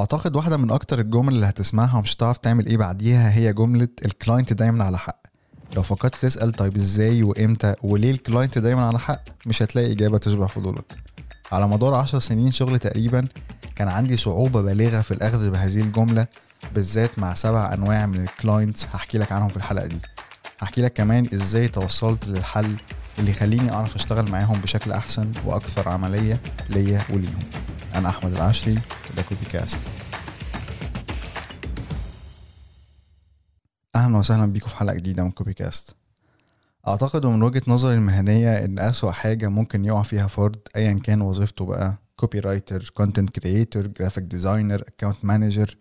أعتقد واحدة من أكتر الجمل اللي هتسمعها ومش هتعرف تعمل إيه بعديها هي جملة ال client دايما على حق. لو فكرت تسأل طيب إزاي وإمتى وليه ال client دايما على حق مش هتلاقي إجابة تشبع فضولك. على مدار عشر سنين شغل تقريبا كان عندي صعوبة بالغة في الأخذ بهذه الجملة بالذات مع سبع أنواع من ال clients هحكي لك عنهم في الحلقة دي. هحكي لك كمان إزاي توصلت للحل اللي يخليني أعرف أشتغل معاهم بشكل أحسن وأكثر عملية ليا وليهم. أنا أحمد العشري وده كوبي كاست أهلا وسهلا بيكم في حلقة جديدة من كوبي كاست أعتقد ومن وجهة نظري المهنية إن أسوأ حاجة ممكن يقع فيها فرد ايا كان وظيفته بقى copywriter content creator graphic designer account manager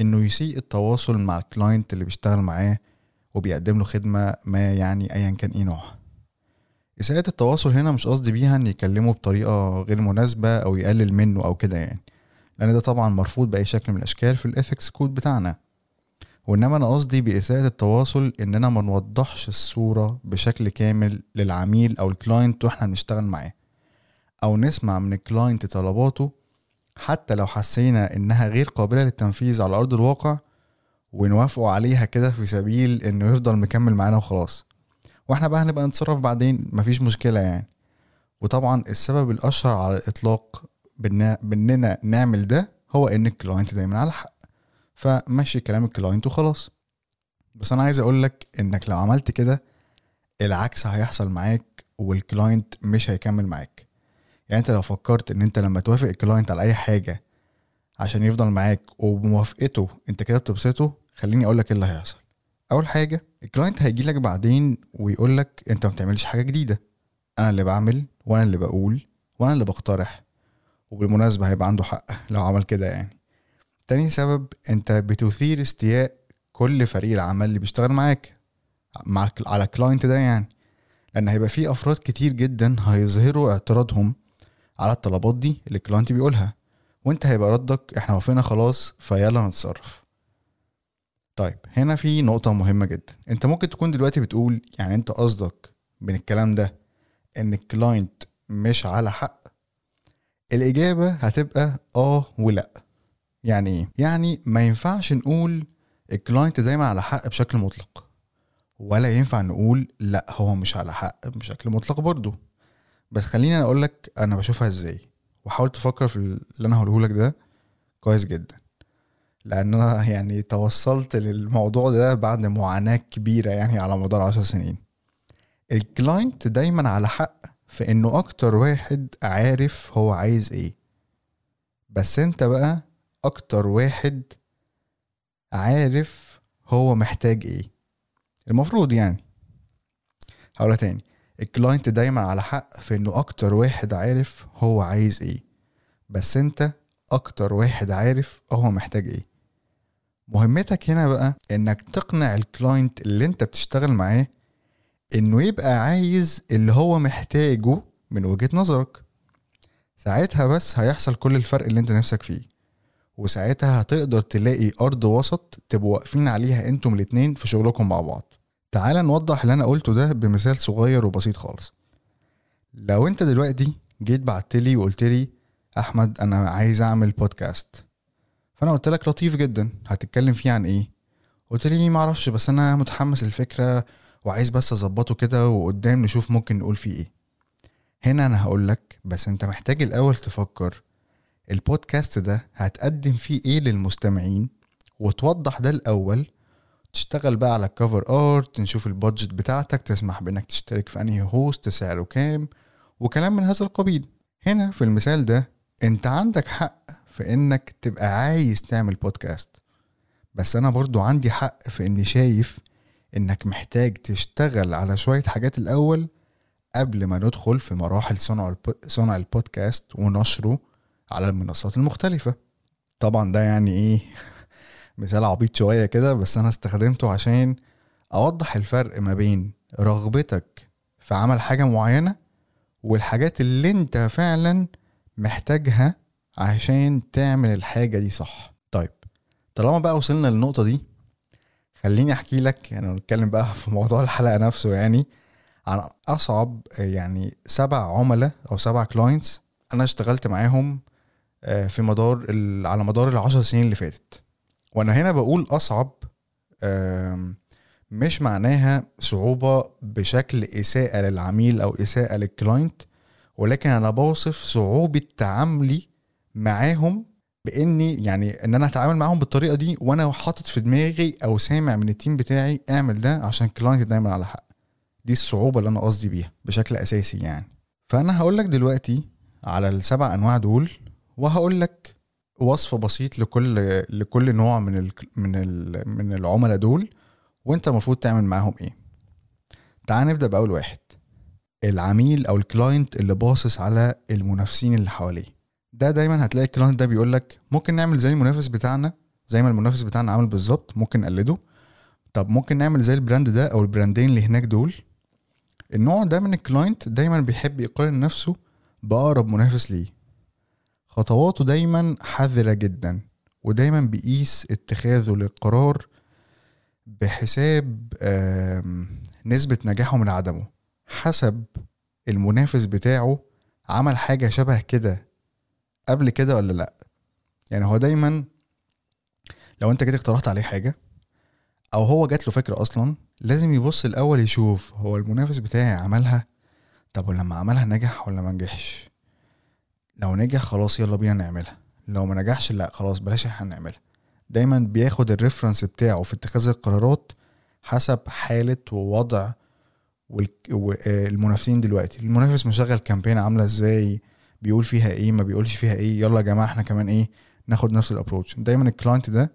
إنه يسيء التواصل مع ال client اللي بيشتغل معاه وبيقدم له خدمة ما يعني ايا كان إيه نوعها. إساءة التواصل هنا مش قصدي بيها إن يكلمه بطريقة غير مناسبة أو يقلل منه أو كده يعني. لأن ده طبعا مرفوض بأي شكل من الأشكال في ال ethics code بتاعنا. وإنما أنا قصدي بإساءة التواصل إننا ما نوضحش الصورة بشكل كامل للعميل أو ال client وإحنا بنشتغل معاه. أو نسمع من ال client طلباته حتى لو حسينا إنها غير قابلة للتنفيذ على أرض الواقع ونوافقوا عليها كده في سبيل إنه يفضل مكمل معانا وخلاص. وإحنا بقى هنبقى نتصرف بعدين مفيش مشكلة يعني. وطبعا السبب الأشهر على الإطلاق بإننا نعمل ده هو إن ال client دايما على حق. فمشي كلام ال client وخلاص. بس أنا عايز أقولك إنك لو عملت كده العكس هيحصل معاك وال client مش هيكمل معاك. يعني أنت لو فكرت إن أنت لما توافق ال client على أي حاجة عشان يفضل معاك وبموافقته أنت كده بتبسطه خليني اقولك إيه اللي هيحصل. أول حاجة ال client هيجي لك بعدين ويقول لك أنت ما بتعملش حاجة جديدة. أنا اللي بعمل وأنا اللي بقول وأنا اللي بقترح. وبالمناسبة هيبقى عنده حق لو عمل كده يعني. تاني سبب انت بتثير استياء كل فريق العمل اللي بيشتغل معاك مع على ال client ده يعني. لأن هيبقى في أفراد كتير جدا هيظهروا اعتراضهم على الطلبات دي اللي ال client بيقولها. وانت هيبقى ردك إحنا وافقنا خلاص فيلا نتصرف طيب هنا في نقطة مهمة جدا. انت ممكن تكون دلوقتي بتقول يعني انت قصدك من الكلام ده إن ال client مش على حق الإجابة هتبقى آه ولأ. يعني إيه؟ يعني ما ينفعش نقول ال client دايما على حق بشكل مطلق ولا ينفع نقول لأ هو مش على حق بشكل مطلق برضه بس خليني أقول لك أنا بشوفها إزاي وحاول تفكر في اللي أنا هقوله لك ده كويس جدا. لأن أنا يعني توصلت للموضوع ده بعد معاناة كبيرة يعني على مدار عشر سنين. ال client دايما على حق في انه أكتر واحد عارف هو عايز إيه. بس أنت بقى أكتر واحد عارف هو محتاج إيه. المفروض يعني. هقولها تاني. ال client دايما على حق في إنه أكتر واحد عارف هو عايز إيه. بس أنت أكتر واحد عارف هو محتاج إيه. مهمتك هنا بقى إنك تقنع الكلاينت اللي أنت بتشتغل معاه إنه يبقى عايز اللي هو محتاجه من وجهة نظرك. ساعتها بس هيحصل كل الفرق اللي أنت نفسك فيه. وساعتها هتقدر تلاقي أرض وسط تبقوا واقفين عليها أنتم الاتنين في شغلكم مع بعض. تعال نوضح اللي أنا قلته ده بمثال صغير وبسيط خالص. لو أنت دلوقتي جيت بعتلي وقلت أحمد أنا عايز أعمل بودكاست فأنا قلت لك لطيف جدا. هتتكلم فيه عن إيه؟ قلت لي ما أعرفش بس أنا متحمس الفكرة وعايز بس أظبطه كده وقدام نشوف ممكن نقول فيه إيه. هنا أنا هقول لك بس أنت محتاج الأول تفكر البودكاست ده هتقدم فيه إيه للمستمعين؟ وتوضح ده الأول تشتغل بقى على الكفر ارت نشوف ال budget بتاعتك تسمح بإنك تشترك في أنهي host سعره كام وكلام من هذا القبيل. هنا في المثال ده أنت عندك حق في إنك تبقى عايز تعمل بودكاست بس أنا برضو عندي حق في إني شايف إنك محتاج تشتغل على شوية حاجات الأول قبل ما ندخل في مراحل صنع صنع البودكاست ونشره على المنصات المختلفة. طبعا ده يعني إيه؟ مثال عبيط شوية كده بس أنا استخدمته عشان أوضح الفرق ما بين رغبتك في عمل حاجة معينة والحاجات اللي أنت فعلا محتاجها عشان تعمل الحاجة دي صح. طيب طالما بقى وصلنا للنقطة دي خليني أحكي لك يعني نتكلم بقى في موضوع الحلقة نفسه يعني عن أصعب يعني سبع عملاء أو سبع كلاينتس أنا اشتغلت معاهم آه، في مدار على مدار العشر سنين اللي فاتت. وأنا هنا بقول أصعب مش معناها صعوبة بشكل إساءة للعميل أو إساءة لل client ولكن أنا بوصف صعوبة تعاملي معاهم بإني يعني إن أنا اتعامل معاهم بالطريقة دي وأنا حاطط في دماغي أو سامع من ال team بتاعي أعمل ده عشان ال client دايما على حق. دي الصعوبة اللي أنا قصدي بيها بشكل أساسي يعني. فأنا هقول لك دلوقتي على السبع أنواع دول وهقول لك وصف بسيط لكل لكل نوع من ال من ال من العملاء دول وأنت المفروض تعمل معاهم إيه. تعال نبدأ بأول واحد. العميل أو ال client اللي باصص على المنافسين اللي حواليه. ده دايما هتلاقي ال client ده بيقول لك ممكن نعمل زي المنافس بتاعنا زي ما المنافس بتاعنا عامل بالظبط ممكن نقلده. طب ممكن نعمل زي ال brand ده أو البراندين اللي هناك دول. النوع ده من ال client دايما بيحب يقارن نفسه بأقرب منافس ليه. خطواته دايما حذرة جدا ودايما بيقيس اتخاذه للقرار بحساب نسبة نجاحه من عدمه. حسب المنافس بتاعه عمل حاجة شبه كده قبل كده ولا لأ؟ يعني هو دايما لو أنت جيت اقترحت عليه حاجة أو هو جات له فكرة أصلا لازم يبص الأول يشوف هو المنافس بتاعي عملها طب ولما عملها نجح ولا ما نجحش؟ لو نجح خلاص يلا بينا نعملها لو ما نجحش لأ خلاص بلاش إحنا نعملها. دايما بياخد ال reference بتاعه في اتخاذ القرارات حسب حالة ووضع المنافسين دلوقتي. المنافس مشغل campaign عاملة إزاي؟ بيقول فيها إيه ما بيقولش فيها إيه يلا يا جماعة إحنا كمان إيه ناخد نفس ال approach دايما ال client ده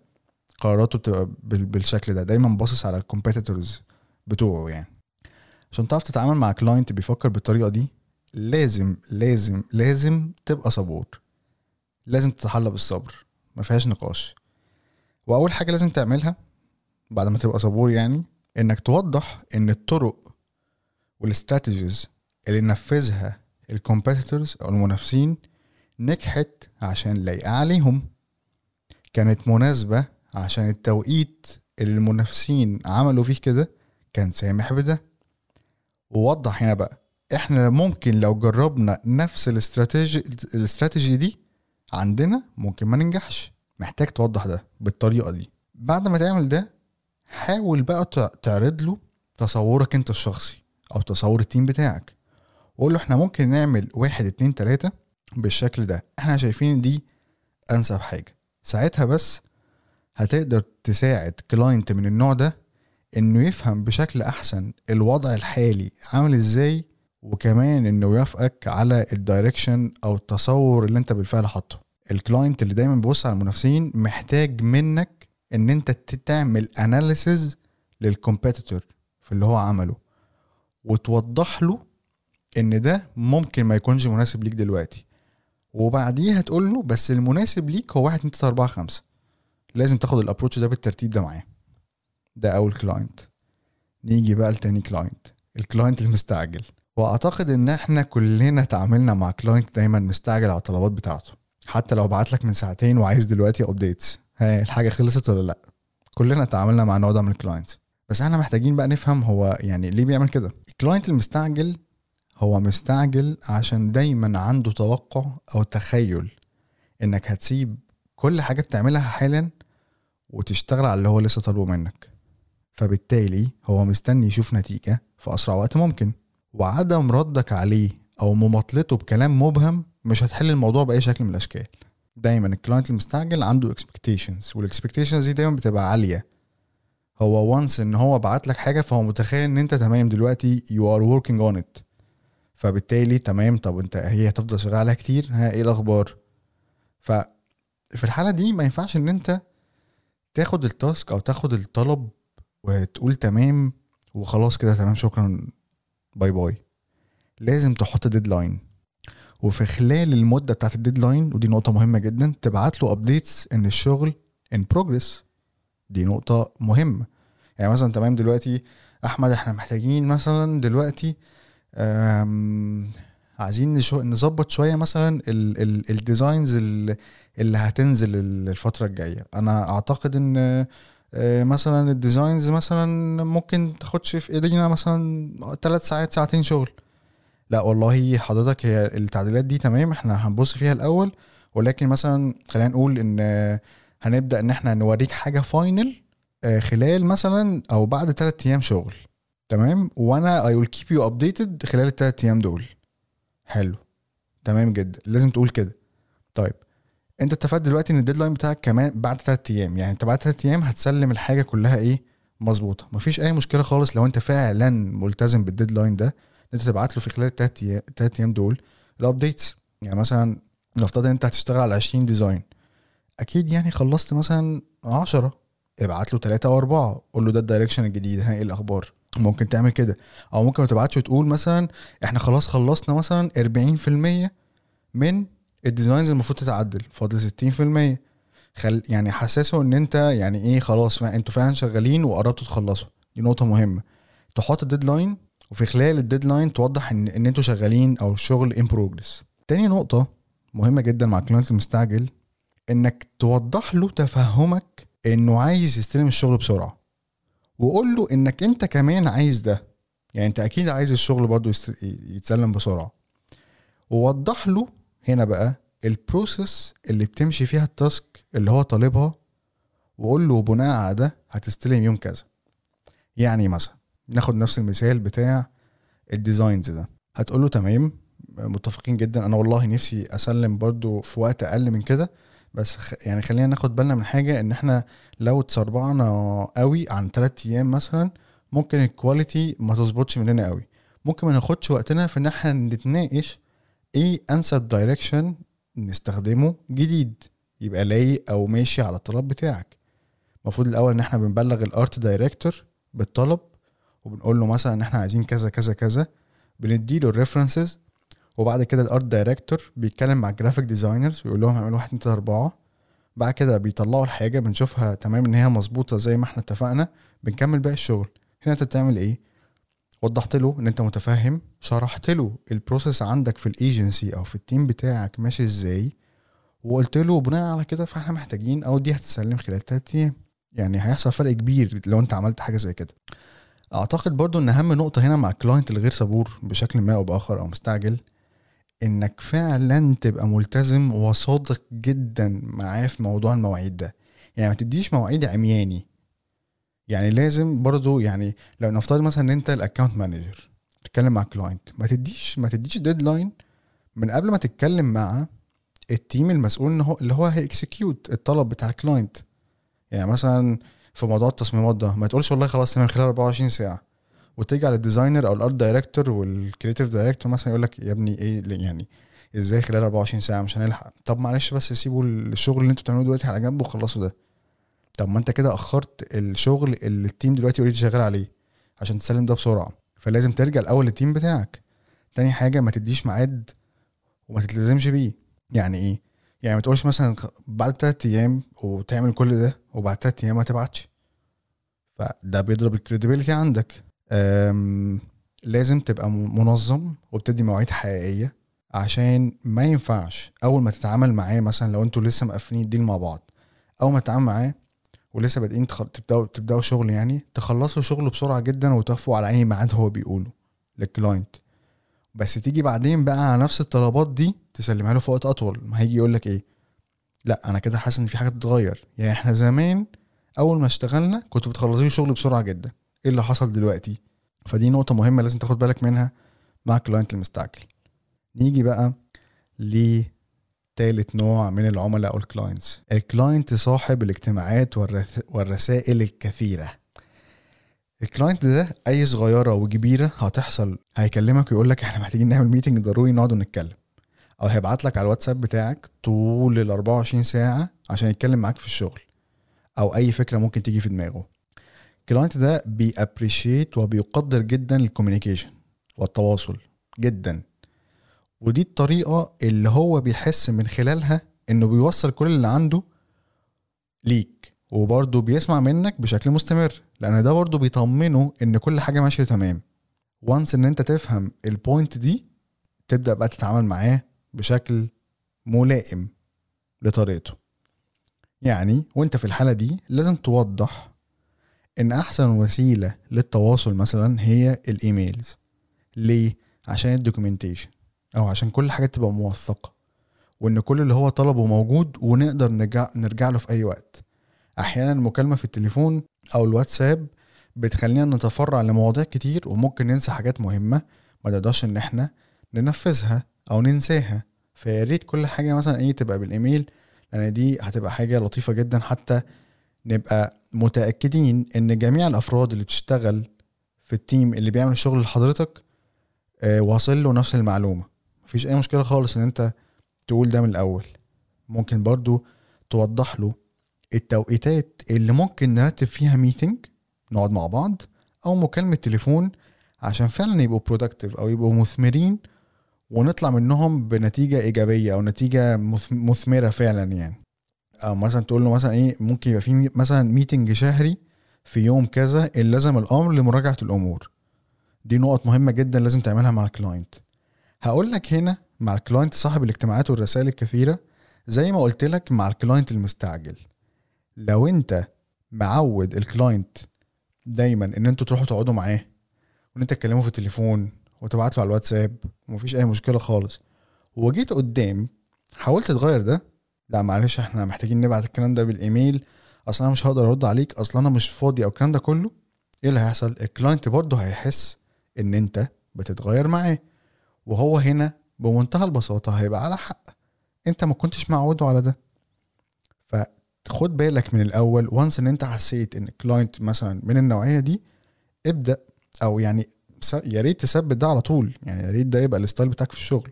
قراراته بتبقى بالشكل ده دايما باصص على ال competitors بتوعه يعني. عشان تعرف تتعامل مع client بيفكر بالطريقة دي لازم لازم لازم تبقى صبور لازم تتحلى بالصبر ما فيهاش نقاش. وأول حاجة لازم تعملها بعد ما تبقى صبور يعني إنك توضح إن الطرق والاستراتيجيز اللي نفذها الكومبيتيتورز أو المنافسين نجحت عشان لايقة عليهم. كانت مناسبة عشان التوقيت اللي المنافسين عملوا فيه كده كان سامح بده. ووضح هنا بقى إحنا ممكن لو جربنا نفس الاستراتيجي الاستراتيجي دي عندنا ممكن ما ننجحش. محتاج توضح ده بالطريقة دي. بعد ما تعمل ده حاول بقى تعرض له تصورك أنت الشخصي أو تصور ال team بتاعك. واقول له إحنا ممكن نعمل واحد اتنين تلاتة بالشكل ده. إحنا شايفين دي انسب حاجة. ساعتها بس هتقدر تساعد client من النوع ده إنه يفهم بشكل أحسن الوضع الحالي عامل إزاي وكمان إنه يوافقك على ال direction أو التصور اللي أنت بالفعل حاطه. ال client اللي دايما بيبص على المنافسين محتاج منك إن أنت تعمل analysis لل competitor في اللي هو عمله وتوضح له إن ده ممكن ما يكونش مناسب ليك دلوقتي. وبعديها تقول له بس المناسب ليك هو واحد اتنين تلاته أربعة خمسة. لازم تاخد ال approach ده بالترتيب ده معاه. ده أول client نيجي بقى لتاني client ال client المستعجل. وأعتقد إن إحنا كلنا تعاملنا مع client دايما مستعجل على الطلبات بتاعته. حتى لو بعت لك من ساعتين وعايز دلوقتي updates ها الحاجة خلصت ولا لأ؟ كلنا تعاملنا مع النوع ده من ال clients بس إحنا محتاجين بقى نفهم هو يعني ليه بيعمل كده. ال client المستعجل هو مستعجل عشان دايما عنده توقع أو تخيل إنك هتسيب كل حاجة بتعملها حالا وتشتغل على اللي هو لسه طالبه منك. فبالتالي هو مستني يشوف نتيجة في أسرع وقت ممكن. وعدم ردك عليه أو مماطلته بكلام مبهم مش هتحل الموضوع بأي شكل من الأشكال. دايما ال client المستعجل عنده expectations وال expectations دي دايما بتبقى عالية. هو once إن هو بعت لك حاجة فهو متخيل إن أنت تمام دلوقتي you are working on it فبالتالي تمام طب انت هي هتفضل شغالة عليها كتير ها إيه الأخبار؟ ففي الحالة دي ما ينفعش ان انت تاخد ال task أو تاخد الطلب وتقول تمام وخلاص كده تمام شكرا bye bye. لازم تحط deadline وفي خلال المدة بتاعت ال deadline ودي نقطة مهمة جدا تبعت له updates إن الشغل in progress دي نقطة مهمة. يعني مثلا تمام دلوقتي أحمد إحنا محتاجين مثلا دلوقتي عايزين نظبط شوية مثلا ال designs اللي هتنزل الفترة الجاية. أنا أعتقد إن آه، مثلا ال designs مثلا ممكن تاخدش في إيدينا مثلا ثلاث ساعات ساعتين شغل. لا والله حضرتك هي التعديلات دي تمام إحنا هنبص فيها الأول. ولكن مثلا خلينا نقول إن هنبدأ إن إحنا نوريك حاجة final خلال مثلا أو بعد ثلاث أيام شغل. تمام؟ وأنا I will keep you updated خلال الثلاث أيام دول. حلو. تمام جدا. لازم تقول كده. طيب انت اتفقت دلوقتي ان ال deadline بتاعك كمان بعد ثلاث أيام. يعني انت بعد ثلاث أيام هتسلم الحاجة كلها إيه؟ مظبوطة. مفيش أي مشكلة خالص لو انت فعلا ملتزم بال deadline ده انت تبعت له في خلال الثلاث أيام الثلاث أيام دول ال updates يعني مثلا نفترض إن انت هتشتغل على 20 design أكيد يعني خلصت مثلا 10 ابعت له ثلاثة أو أربعة. قول له ده ال direction الجديد. ها إيه الأخبار؟ ممكن تعمل كده. أو ممكن ما تبعتش وتقول مثلا إحنا خلاص خلصنا مثلا 40% من ال designs المفروض تتعدل. فاضل 60% خل يعني حسسه إن أنت يعني إيه خلاص أنتوا فعلا شغالين وقربتوا تخلصوا. دي نقطة مهمة. تحط ال deadline وفي خلال ال deadline توضح ان إن أنتوا شغالين أو الشغل in progress تاني نقطة مهمة جدا مع ال client المستعجل إنك توضح له تفهمك إنه عايز يستلم الشغل بسرعة. وقول له إنك أنت كمان عايز ده. يعني أنت أكيد عايز الشغل برضو يتسلم بسرعة. ووضح له هنا بقى ال process اللي بتمشي فيها ال task اللي هو طالبها وقول له بناء على ده هتستلم يوم كذا. يعني مثلا ناخد نفس المثال بتاع ال designs ده. هتقول له تمام متفقين جدا. أنا والله نفسي أسلم برضو في وقت أقل من كده. بس يعني خلينا ناخد بالنا من حاجة إن إحنا لو اتسربعنا قوي عن 3 أيام مثلا ممكن ال quality ما تظبطش مننا قوي. ممكن ما ناخدش وقتنا في إن إحنا نتناقش إيه انسب direction نستخدمه جديد يبقى لايق أو ماشي على الطلب بتاعك. المفروض الأول إن إحنا بنبلغ ال art director بالطلب وبنقول له مثلا إن إحنا عايزين كذا كذا كذا بنديله ال references وبعد كده ال art director بيتكلم مع ال graphic designers ويقول لهم اعملوا واحد اتنين أربعة. بعد كده بيطلعوا الحاجة بنشوفها تمام إن هي مظبوطة زي ما إحنا اتفقنا بنكمل باقي الشغل. هنا أنت بتعمل إيه؟ وضحت له إن أنت متفهم شرحت له ال process عندك في الايجنسي أو في ال team بتاعك ماشي إزاي وقلت له بناء على كده فإحنا محتاجين أو دي هتسلم خلال 3 أيام. يعني هيحصل فرق كبير لو أنت عملت حاجة زي كده. أعتقد برضو إن أهم نقطة هنا مع ال client الغير صبور بشكل ما أو بآخر أو مستعجل إنك فعلا تبقى ملتزم وصادق جدا معاه في موضوع المواعيد ده. يعني ما تديش مواعيد عمياني. يعني لازم برضو يعني لو نفترض مثلا إن أنت ال account manager تتكلم مع ال client ما تديش ما تديش deadline من قبل ما تتكلم مع ال team المسؤول إن هو اللي هو هي execute الطلب بتاع ال client يعني مثلا في موضوع التصميمات ده ما تقولش والله خلاص تمام خلال 24 ساعة. وتيجي على ال designer أو ال art director وال creative director مثلا يقول لك يا ابني إيه يعني؟ إزاي خلال 24 ساعة مش هنلحق؟ طب معلش بس سيبوا الشغل اللي أنتوا بتعملوه دلوقتي على جنب وخلصوا ده. طب ما أنت كده أخرت الشغل اللي ال team دلوقتي already شغال عليه عشان تسلم ده بسرعة. فلازم ترجع الأول لل team بتاعك. تاني حاجة ما تديش ميعاد وما تلتزمش بيه. يعني إيه؟ يعني ما تقولش مثلا بعد تلات أيام وتعمل كل ده وبعد تلات أيام ما تبعتش. فده بيضرب ال credibility عندك. لازم تبقى منظم وبتدي مواعيد حقيقية عشان ما ينفعش أول ما تتعامل معاه مثلا لو أنتوا لسه مقفلين ال deal مع بعض أول ما تتعامل معاه ولسه بادئين تبدأوا تبدأوا شغل يعني تخلصوا شغل بسرعة جدا وتوافقوا على أي ميعاد هو بيقوله لل client بس تيجي بعدين بقى على نفس الطلبات دي تسلمها له في وقت أطول ما هيجي يقول لك إيه؟ لا أنا كده حاسس إن في حاجة بتتغير. يعني إحنا زمان أول ما اشتغلنا كنتوا بتخلصوا شغل بسرعة جدا. إيه اللي حصل دلوقتي؟ فدي نقطة مهمة لازم تاخد بالك منها مع ال client المستعجل. نيجي بقى ل تالت نوع من العملاء أو ال clients ال client صاحب الاجتماعات والرسائل الكثيرة. ال client ده أي صغيرة وكبيرة هتحصل هيكلمك ويقول لك إحنا محتاجين نعمل meeting ضروري نقعد ونتكلم. أو هيبعت لك على الواتساب بتاعك طول ال 24 ساعة عشان يتكلم معاك في الشغل. أو أي فكرة ممكن تيجي في دماغه. ال client ده بي appreciate وبيقدر جدا ال communication والتواصل جدا. ودي الطريقة اللي هو بيحس من خلالها إنه بيوصل كل اللي عنده ليك وبرضه بيسمع منك بشكل مستمر لأن ده برضه بيطمنه إن كل حاجة ماشية تمام. once إن أنت تفهم ال point دي تبدأ بقى تتعامل معاه بشكل ملائم لطريقته. يعني وأنت في الحالة دي لازم توضح إن أحسن وسيلة للتواصل مثلا هي ال emails. ليه؟ عشان ال documentation أو عشان كل حاجة تبقى موثقة. وإن كل اللي هو طلبه موجود ونقدر نرجع نرجع له في أي وقت. أحيانا المكالمة في التليفون أو الواتساب بتخلينا نتفرع لمواضيع كتير وممكن ننسى حاجات مهمة ما نقدرش إن إحنا ننفذها أو ننساها. فيا ريت كل حاجة مثلا إيه تبقى بالإيميل لأن دي هتبقى حاجة لطيفة جدا حتى نبقى متأكدين إن جميع الأفراد اللي بتشتغل في التيم اللي بيعمل الشغل لحضرتك آه، واصل له نفس المعلومة. مفيش أي مشكلة خالص إن أنت تقول ده من الأول. ممكن برضو توضح له التوقيتات اللي ممكن نرتب فيها meeting نقعد مع بعض أو مكالمة تليفون عشان فعلا يبقوا productive أو يبقوا مثمرين ونطلع منهم بنتيجة إيجابية أو نتيجة مثمرة فعلا يعني. أو مثلا تقول له مثلا إيه ممكن يبقى في مثلا meeting شهري في يوم كذا اللي لازم الأمر لمراجعة الأمور. دي نقط مهمة جدا لازم تعملها مع ال client. هقول لك هنا مع ال client صاحب الاجتماعات والرسائل الكثيرة زي ما قلت لك مع ال client المستعجل. لو أنت معود ال client دايما إن أنتوا تروحوا تقعدوا معاه وإن أنت تكلمه في التليفون وتبعت له على الواتساب ومفيش أي مشكلة خالص. وجيت قدام حاولت تغير ده لا معلش إحنا محتاجين نبعت الكلام ده بالإيميل. أصل أنا مش هقدر أرد عليك أصل أنا مش فاضي أو الكلام ده كله. إيه اللي هيحصل؟ ال client برضه هيحس إن أنت بتتغير معاه وهو هنا بمنتهى البساطة هيبقى على حق. أنت ما كنتش معوده على ده. فخد بالك من الأول once إن أنت حسيت إن ال client مثلا من النوعية دي ابدأ أو يعني يا ريت تثبت ده على طول. يعني يا ريت ده يبقى ال style بتاعك في الشغل.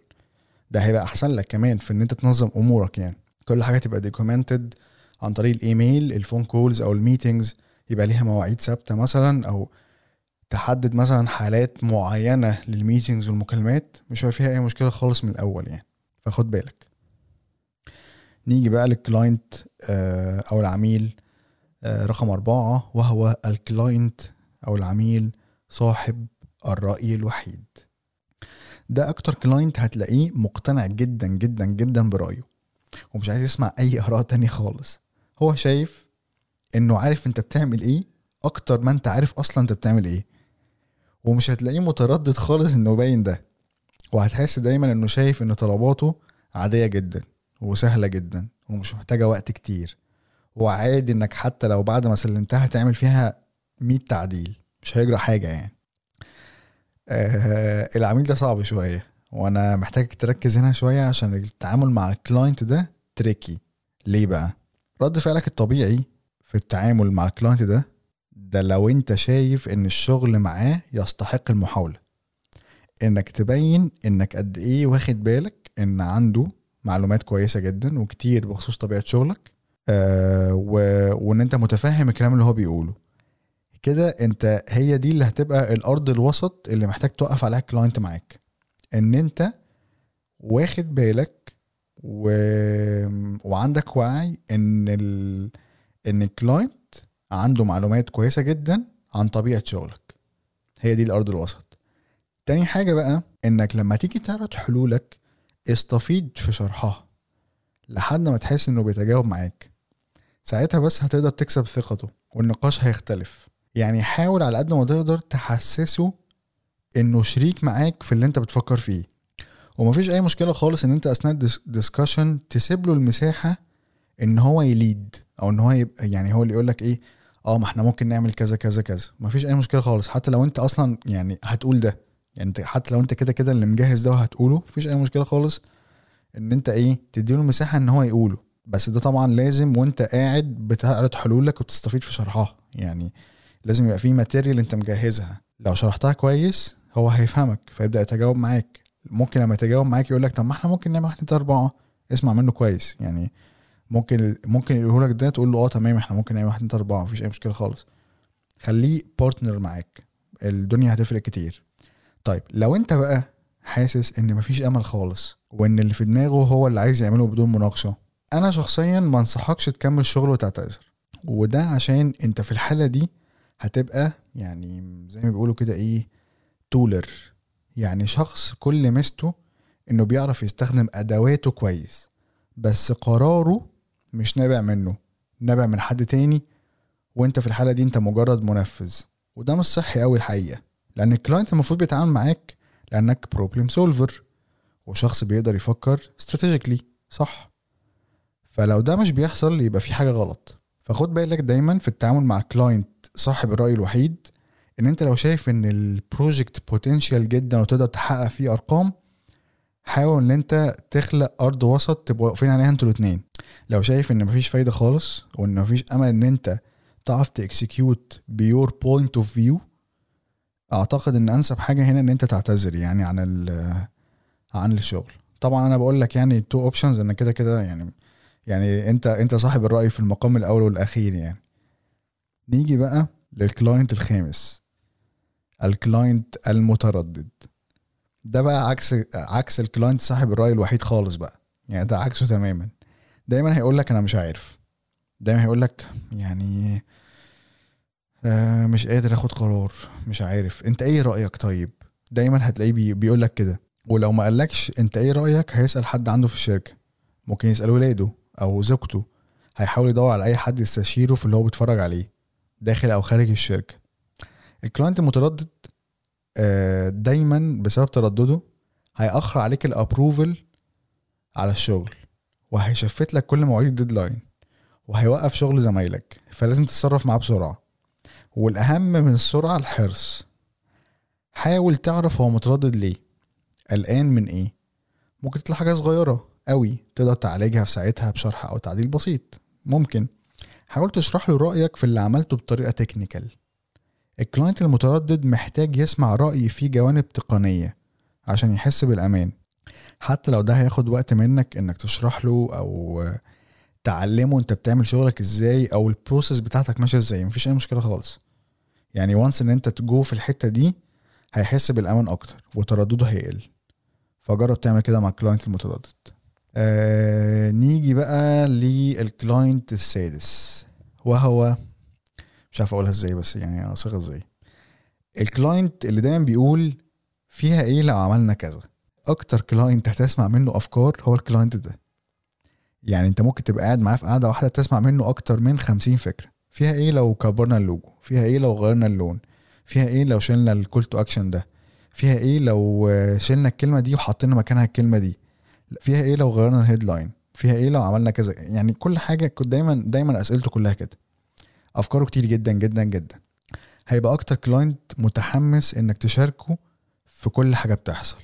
ده هيبقى أحسن لك كمان في إن أنت تنظم أمورك يعني. كل حاجة تبقى documented عن طريق ال email ال phone calls أو ال meetings يبقى ليها مواعيد ثابتة مثلا أو تحدد مثلا حالات معينة لل meetings والمكالمات مش هيبقى فيها أي مشكلة خالص من الأول يعني. فخد بالك. نيجي بقى لل client آه، أو العميل آه، رقم أربعة وهو ال client أو العميل صاحب الرأي الوحيد. ده أكتر client هتلاقيه مقتنع جدا جدا جدا برأيه. ومش عايز يسمع أي آراء تانية خالص. هو شايف إنه عارف أنت بتعمل إيه أكتر ما أنت عارف أصلا أنت بتعمل إيه. ومش هتلاقيه متردد خالص إنه يبين ده. وهتحس دايما إنه شايف إن طلباته عادية جدا وسهلة جدا ومش محتاجة وقت كتير. وعادي إنك حتى لو بعد ما سلمتها تعمل فيها 100 تعديل مش هيجرى حاجة يعني. آه العميل ده صعب شوية. وأنا محتاج تركز هنا شوية عشان التعامل مع ال client ده tricky ليه بقى؟ رد فعلك الطبيعي في التعامل مع ال client ده ده لو انت شايف ان الشغل معاه يستحق المحاولة. انك تبين انك قد إيه واخد بالك ان عنده معلومات كويسة جدا وكتير بخصوص طبيعة شغلك آه و... وان انت متفهم الكلام اللي هو بيقوله. كده انت هي دي اللي هتبقى الأرض الوسط اللي محتاج توقف عليها ال client معاك. إن أنت واخد بالك و... وعندك وعي إن ال... إن الكلاينت عنده معلومات كويسة جدا عن طبيعة شغلك. هي دي الأرض الوسط. تاني حاجة بقى إنك لما تيجي تعرض حلولك استفيد في شرحها لحد ما تحس إنه بيتجاوب معاك. ساعتها بس هتقدر تكسب ثقته والنقاش هيختلف. يعني حاول على قد ما تقدر تحسسه إنه شريك معاك في اللي أنت بتفكر فيه. ومفيش أي مشكلة خالص إن أنت أثناء الدسكشن تسيب له المساحة إن هو يليد أو إن هو يبقى يعني هو اللي يقول لك إيه آه ما إحنا ممكن نعمل كذا كذا كذا. مفيش أي مشكلة خالص. حتى لو أنت أصلا يعني هتقول ده. يعني أنت حتى لو أنت كده كده اللي مجهز ده وهتقوله مفيش أي مشكلة خالص إن أنت إيه تديله مساحه إن هو يقوله. بس ده طبعا لازم وأنت قاعد بتعرض حلولك وتستفيد في شرحها. يعني لازم يبقى في material أنت مجهزها. لو شرحتها كويس هو هيفهمك فيبدأ يتجاوب معاك. ممكن لما يتجاوب معاك يقول لك طب ما إحنا ممكن نعمل واحد أربعة. اسمع منه كويس يعني ممكن ممكن يقوله لك ده تقول له آه تمام إحنا ممكن نعمل واحد أربعة مفيش أي مشكلة خالص. خليه partner معاك. الدنيا هتفرق كتير. طيب لو أنت بقى حاسس إن مفيش أمل خالص وإن اللي في دماغه هو اللي عايز يعمله بدون مناقشة أنا شخصيا ما أنصحكش تكمل شغل وتعتذر. وده عشان أنت في الحالة دي هتبقى يعني زي ما بيقولوا كده إيه tooler يعني شخص كل ميزته إنه بيعرف يستخدم أدواته كويس بس قراره مش نابع منه نابع من حد تاني وأنت في الحالة دي أنت مجرد منفذ. وده مش صحي قوي الحقيقة لأن ال client المفروض بيتعامل معاك لأنك problem solver وشخص بيقدر يفكر strategically صح؟ فلو ده مش بيحصل يبقى في حاجة غلط. فخد بالك دايما في التعامل مع ال client صاحب الرأي الوحيد إن أنت لو شايف إن ال project potential جدا وتقدر تحقق فيه أرقام حاول إن أنت تخلق أرض وسط تبقوا واقفين عليها أنتوا الاثنين لو شايف إن مفيش فايدة خالص وإن مفيش أمل إن أنت تعرف ت execute your point of view أعتقد إن أنسب حاجة هنا إن أنت تعتذر يعني عن عن الشغل. طبعا أنا بقول لك يعني two options ان كده كده يعني يعني أنت أنت صاحب الرأي في المقام الأول والأخير يعني. نيجي بقى لل client الخامس. ال client المتردد. ده بقى عكس عكس ال client صاحب الرأي الوحيد خالص بقى. يعني ده عكسه تماما. دايما هيقول لك أنا مش عارف. دايما هيقول لك يعني آه مش قادر آخد قرار. مش عارف. أنت إيه رأيك طيب؟ دايما هتلاقيه بيقول لك كده. ولو ما قالكش أنت إيه رأيك؟ هيسأل حد عنده في الشركة. ممكن يسأل ولاده أو زوجته. هيحاول يدور على أي حد يستشيره في اللي هو بيتفرج عليه داخل أو خارج الشركة. ال client المتردد آه، دايما بسبب تردده هيأخر عليك ال approval على الشغل وهي shift لك كل مواعيد ال deadline وهيوقف شغل زمايلك فلازم تتصرف معاه بسرعة. والأهم من السرعة الحرص. حاول تعرف هو متردد ليه. قلقان من إيه؟ ممكن تطلع حاجة صغيرة قوي تقدر تعالجها في ساعتها بشرح أو تعديل بسيط. ممكن. حاول تشرح له رأيك في اللي عملته بطريقة technical ال client المتردد محتاج يسمع رأي في جوانب تقنية عشان يحس بالأمان. حتى لو ده هياخد وقت منك إنك تشرح له أو تعلمه أنت بتعمل شغلك إزاي أو ال process بتاعتك ماشية إزاي مفيش أي مشكلة خالص. يعني once إن أنت تجو في الحتة دي هيحس بالأمان أكتر وتردده هيقل. فجرب تعمل كده مع ال client المتردد. آه نيجي بقى لل client السادس. وهو مش عارف أقولها إزاي بس يعني أصيغها إزاي. ال client اللي دايما بيقول فيها إيه؟ لو عملنا كذا. أكتر client هتسمع منه أفكار هو ال client ده. يعني أنت ممكن تبقى قاعد معاه في قاعدة واحدة تسمع منه أكتر من خمسين فكرة. فيها إيه لو كبرنا اللوجو؟ فيها إيه لو غيرنا اللون؟ فيها إيه لو شلنا ال call to action ده؟ فيها إيه لو شلنا الكلمة دي وحطينا مكانها الكلمة دي؟ فيها إيه لو غيرنا ال headline فيها إيه لو عملنا كذا؟ يعني كل حاجة كنت دايما دايما أسئلته كلها كده. أفكاره كتير جدا جدا جدا. هيبقى أكتر client متحمس إنك تشاركه في كل حاجة بتحصل.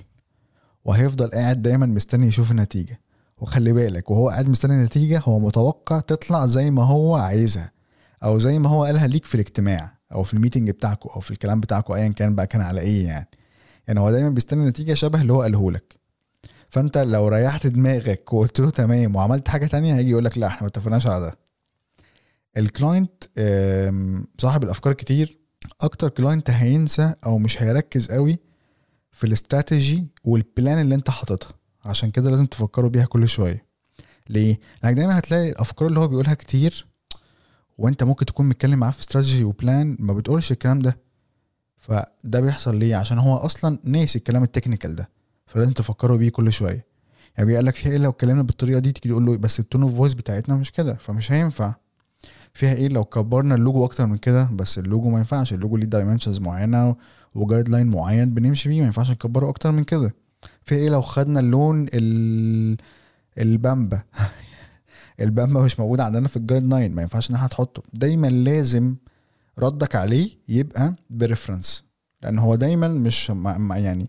وهيفضل قاعد دايما مستني يشوف النتيجة. وخلي بالك وهو قاعد مستني النتيجة هو متوقع تطلع زي ما هو عايزها. أو زي ما هو قالها ليك في الاجتماع أو في ال meeting بتاعكو أو في الكلام بتاعكو ايا كان بقى كان على إيه يعني. يعني هو دايما بيستني نتيجة شبه اللي هو قاله لك. فأنت لو ريحت دماغك وقلت له تمام وعملت حاجة تانية هيجي يقول لك لا إحنا ما اتفقناش على ده. ال client صاحب الأفكار كتير. أكتر client هينسى أو مش هيركز قوي في ال strategy وال plan اللي أنت حاططها. عشان كده لازم تفكره بيها كل شوية. ليه؟ لأنك دايما هتلاقي الأفكار اللي هو بيقولها كتير وأنت ممكن تكون متكلم معاه في strategy و plan ما بتقولش الكلام ده. فده بيحصل ليه؟ عشان هو أصلا ناسي الكلام ال technical ده. فلازم تفكره بيه كل شوية. يعني بيقول لك فيها إيه لو اتكلمنا بالطريقة دي تيجي تقول له بس ال tone of voice بتاعتنا مش كده. فمش هينفع. فيها إيه؟ لو كبرنا اللوجو أكتر من كده بس اللوجو ما ينفعش. اللوجو ليه dimensions معينة و guideline معين بنمشي بيه ما ينفعش نكبره أكتر من كده. فيها إيه؟ لو خدنا اللون ال... البمبي. البمبي مش موجود عندنا في ال guideline ما ينفعش إن إحنا تحطه دايما لازم ردك عليه يبقى ب reference لأن هو دايما مش مع يعني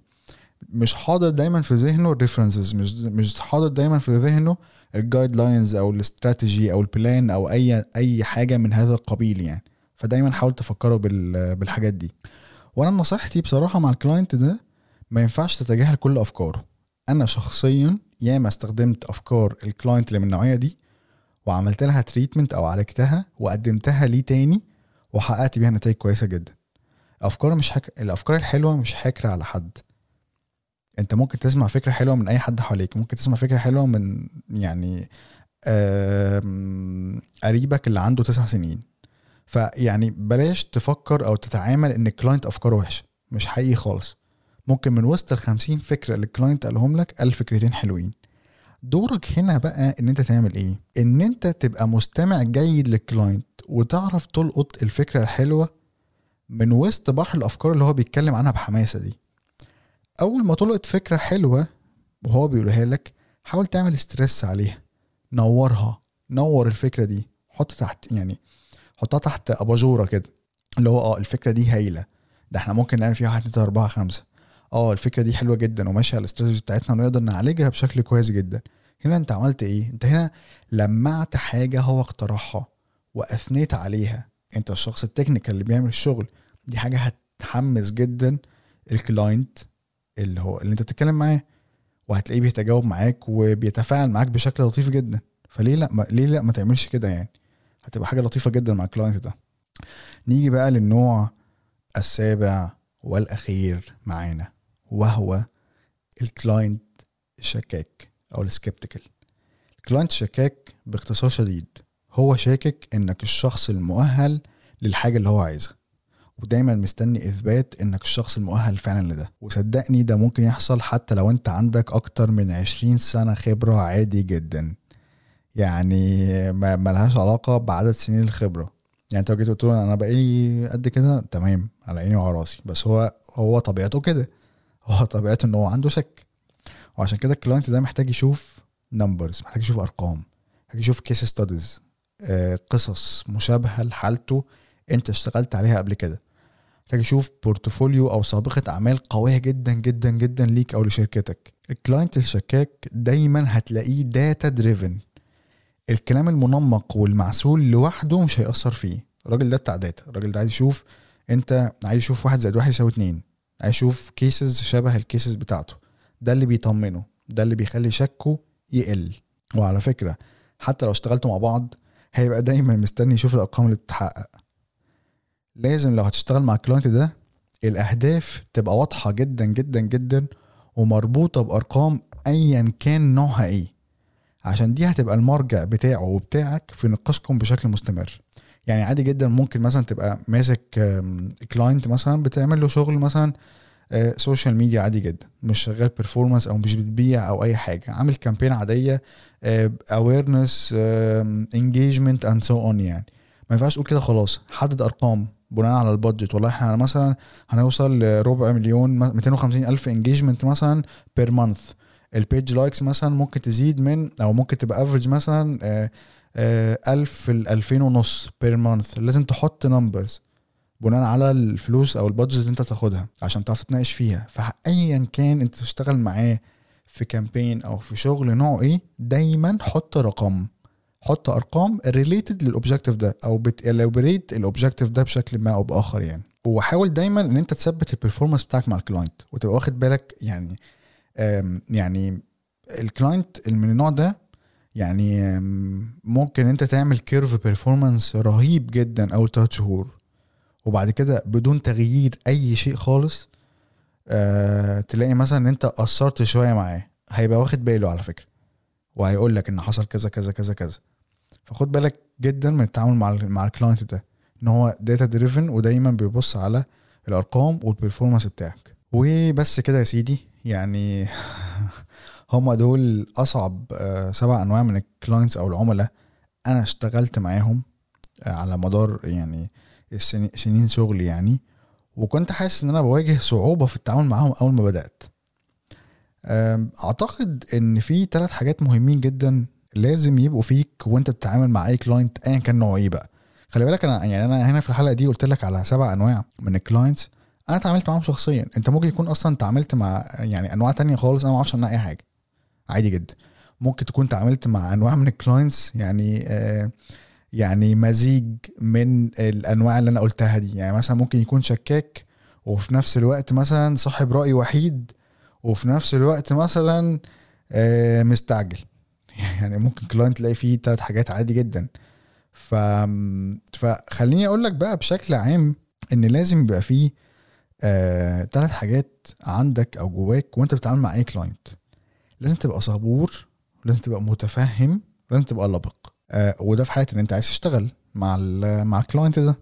مش حاضر دايما في ذهنه ال references مش مش حاضر دايما في ذهنه ال guidelines أو الاستراتيجي أو ال plan أو أي أي حاجة من هذا القبيل يعني. فدايما حاول تفكره بالحاجات دي. وأنا نصيحتي بصراحة مع ال client ده ما ينفعش تتجاهل كل أفكاره. أنا شخصيا ياما استخدمت أفكار ال client اللي من النوعية دي وعملت لها treatment أو عالجتها وقدمتها ليه تاني وحققت بيها نتائج كويسة جدا. الافكار مش حك... الأفكار الحلوة مش حكر على حد. انت ممكن تسمع فكرة حلوة من أي حد حواليك ممكن تسمع فكرة حلوة من يعني قريبك اللي عنده تسع سنين. فيعني بلاش تفكر أو تتعامل إن ال client أفكاره وحشة مش حقيقي خالص. ممكن من وسط ال 50 فكرة اللي ال client قالهم لك قال فكرتين حلوين. دورك هنا بقى إن أنت تعمل إيه؟ إن أنت تبقى مستمع جيد لل client وتعرف تلقط الفكرة الحلوة من وسط بحر الأفكار اللي هو بيتكلم عنها بحماسة دي. أول ما تلقط فكرة حلوة وهو بيقولها لك حاول تعمل ستريس عليها. نورها. نور الفكرة دي. حط تحت يعني حطها تحت أباجورة كده. اللي هو آه الفكرة دي هايلة. ده إحنا ممكن نعمل فيها 1 2 4 5 آه الفكرة دي حلوة جدا وماشية على الاستراتيجي بتاعتنا ونقدر نعالجها بشكل كويس جدا. هنا أنت عملت إيه؟ أنت هنا لمعت حاجة هو اقترحها وأثنيت عليها. أنت الشخص ال technical اللي بيعمل الشغل دي حاجة هتحمس جدا ال client. اللي هو اللي انت بتتكلم معاه وهتلاقيه بيتجاوب معاك وبيتفاعل معاك بشكل لطيف جدا. فليه لا؟ ما ليه لا؟ ما تعملش كده يعني. هتبقى حاجة لطيفة جدا مع ال client ده. نيجي بقى للنوع السابع والأخير معانا وهو ال client الشكاك أو ال skeptical ال client الشكاك باختصار شديد هو شاكك إنك الشخص المؤهل للحاجة اللي هو عايزها. ودايما مستني إثبات إنك الشخص المؤهل فعلا لده. وصدقني ده ممكن يحصل حتى لو أنت عندك أكتر من عشرين سنة خبرة عادي جدا. يعني ما ملهاش علاقة بعدد سنين الخبرة. يعني أنت لو جيت قلت له أنا بقالي قد كده تمام على عيني وعلى راسي. بس هو هو طبيعته كده. هو طبيعته إن هو عنده شك. وعشان كده ال client ده محتاج يشوف numbers محتاج يشوف أرقام محتاج يشوف case studies قصص مشابهة لحالته انت اشتغلت عليها قبل كده. محتاج يشوف portfolio أو سابقة اعمال قوية جدا جدا جدا ليك أو لشركتك. ال client الشكاك دايما هتلاقيه data driven الكلام المنمق والمعسول لوحده مش هيأثر فيه. الراجل ده بتاع data الراجل ده عايز يشوف انت عايز يشوف واحد زائد واحد يساوي اتنين. عايز يشوف cases شبه ال cases بتاعته. ده اللي بيطمنه. ده اللي بيخلي شكه يقل. وعلى فكرة حتى لو اشتغلتوا مع بعض هيبقى دايما مستني يشوف الأرقام اللي بتتحقق. لازم لو هتشتغل مع ال client ده الأهداف تبقى واضحة جدا جدا جدا ومربوطة بأرقام ايا كان نوعها إيه. عشان دي هتبقى المرجع بتاعه وبتاعك في نقاشكم بشكل مستمر. يعني عادي جدا ممكن مثلا تبقى ماسك client مثلا بتعمل له شغل مثلا social media عادي جدا. مش شغال performance أو مش بتبيع أو أي حاجة. عامل campaign عادية awareness engagement and so on يعني. ما ينفعش تقول كده خلاص. حدد أرقام بناء على ال budget. والله إحنا مثلا هنوصل لربع مليون 250 ألف engagement مثلا per month ال page likes مثلا ممكن تزيد من أو ممكن تبقى average مثلا آه، آه، ألف ل 2000 ونص per month لازم تحط numbers بناء على الفلوس أو ال budget اللي أنت تاخدها عشان تعرف تناقش فيها. فايا كان أنت تشتغل معاه في campaign أو في شغل نوعه إيه دايما حط رقم. حط أرقام related لل objective ده أو بت elaborate ال objective ده بشكل ما أو بآخر يعني. وحاول دايما إن أنت تثبت ال performance بتاعك مع ال client وتبقى واخد بالك يعني يعني ال client من النوع ده يعني ممكن أنت تعمل curve performance رهيب جدا أول ثلاث شهور. وبعد كده بدون تغيير أي شيء خالص آه تلاقي مثلا إن أنت قصرت شوية معاه هيبقى واخد باله على فكرة. وهيقول لك إن حصل كذا كذا كذا كذا. فخد بالك جدا من التعامل مع ال مع ال client ده إن هو data driven ودايما بيبص على الأرقام وال performance بتاعك. وبس كده يا سيدي يعني هم دول أصعب آه، سبع أنواع من ال clients أو العملاء أنا اشتغلت معاهم آه، على مدار يعني سنين شغلي يعني وكنت حاسس إن أنا بواجه صعوبة في التعامل معاهم أول ما بدأت. أعتقد إن في ثلاث حاجات مهمين جدا لازم يبقوا فيك وانت بتتعامل مع اي client ايا كان نوعه إيه بقى. خلي بالك أنا يعني أنا هنا في الحلقة دي قلت لك على سبع أنواع من ال clients أنا اتعاملت معاهم شخصيا. أنت ممكن يكون أصلا اتعاملت مع يعني أنواع تانية خالص أنا ما أعرفش عنها أي حاجة. عادي جدا. ممكن تكون اتعاملت مع أنواع من ال clients يعني آه يعني مزيج من الأنواع اللي أنا قلتها دي. يعني مثلا ممكن يكون شكاك وفي نفس الوقت مثلا صاحب رأي وحيد وفي نفس الوقت مثلا آه، مستعجل. يعني ممكن client تلاقي فيه ثلاث حاجات عادي جدا. ف فخليني أقول لك بقى بشكل عام إن لازم يبقى فيه ثلاث حاجات عندك أو جواك وأنت بتتعامل مع أي client لازم تبقى صبور لازم تبقى متفهم لازم تبقى لبق. آه، وده في حاله إن أنت عايز تشتغل مع ال مع ال client ده.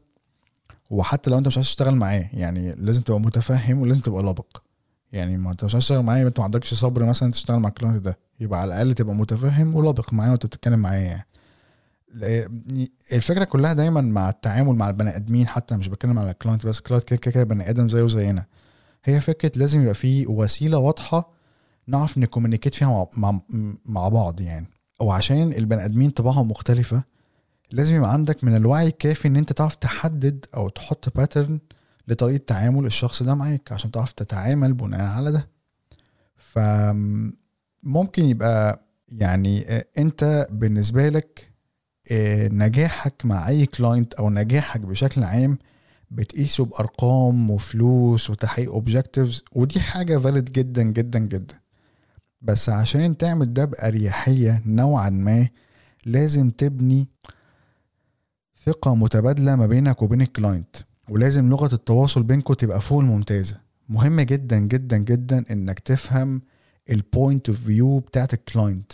وحتى لو أنت مش عايز تشتغل معاه يعني لازم تبقى متفهم ولازم تبقى لبق. يعني ما انت مش عايز تشتغل معاه يبقى انت ما عندكش صبر مثلا تشتغل مع ال client ده. يبقى على الأقل تبقى متفهم ولبق معاه وانت بتتكلم معاه يعني. الفكرة كلها دايما مع التعامل مع البني آدمين حتى مش بتكلم على ال client بس ال client كده كده بني آدم زيه زينا هي فكرة لازم يبقى في وسيلة واضحة نعرف ن communicate فيها مع, مع, مع بعض يعني. وعشان البني آدمين طباعهم مختلفة لازم يبقى عندك من الوعي الكافي إن أنت تعرف تحدد أو تحط pattern لطريقة تعامل الشخص ده معاك عشان تعرف تتعامل بناء على ده. فممكن يبقى يعني انت بالنسبة لك نجاحك مع أي client أو نجاحك بشكل عام بتقيسه بأرقام وفلوس وتحقيق objectives ودي حاجة valid جدا جدا جدا. بس عشان تعمل ده بأريحية نوعا ما لازم تبني ثقة متبادلة ما بينك وبين ال client ولازم لغة التواصل بينكم تبقى فوق الممتازة. مهم جدا جدا جدا إنك تفهم ال point of view بتاعت ال client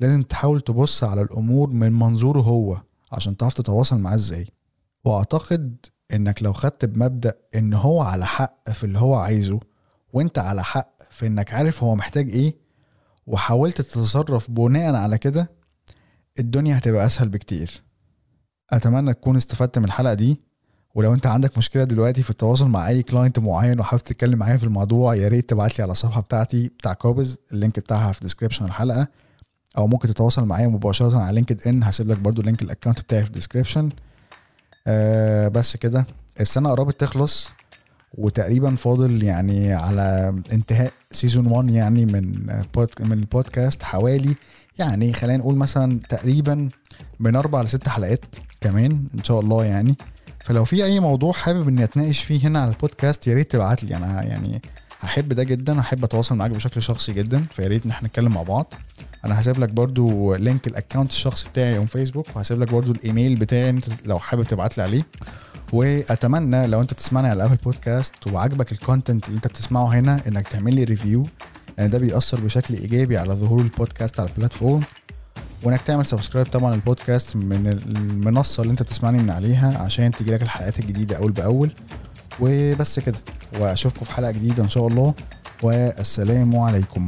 لازم تحاول تبص على الأمور من منظوره هو عشان تعرف تتواصل معاه إزاي. وأعتقد إنك لو خدت بمبدأ إن هو على حق في اللي هو عايزه وإنت على حق في إنك عارف هو محتاج إيه وحاولت تتصرف بناء على كده الدنيا هتبقى أسهل بكتير. أتمنى تكون استفدت من الحلقة دي. ولو انت عندك مشكلة دلوقتي في التواصل مع أي client معين وحابب تتكلم معايا في الموضوع يا ريت تبعت لي على الصفحة بتاعتي بتاع كوبز ال link بتاعها في description الحلقة. أو ممكن تتواصل معايا مباشرة على LinkedIn هسيب لك برضو link ال account بتاعي في ال description آه بس كده. السنة قربت تخلص وتقريبا فاضل يعني على انتهاء season 1 يعني من من البودكاست حوالي يعني خلينا نقول مثلا تقريبا من أربع لست حلقات كمان إن شاء الله يعني. فلو في أي موضوع حابب إني أتناقش فيه هنا على البودكاست يا ريت تبعت لي. أنا يعني هحب ده جدا هحب أتواصل معاك بشكل شخصي جدا فيا ريت إن إحنا نتكلم مع بعض. أنا هسيب لك برضو link ال account الشخصي بتاعي on Facebook وهسيب لك برضو الإيميل بتاعي أنت لو حابب تبعت لي عليه. وأتمنى لو أنت تسمعني على Apple Podcast وعجبك ال content اللي أنت بتسمعه هنا إنك تعمل لي review لأن ده بيأثر بشكل إيجابي على ظهور البودكاست على ال platform وإنك تعمل subscribe طبعا البودكاست من المنصة اللي أنت بتسمعني من عليها عشان تجيلك الحلقات الجديدة أول بأول. وبس كده. وأشوفكم في حلقة جديدة إن شاء الله. والسلام عليكم.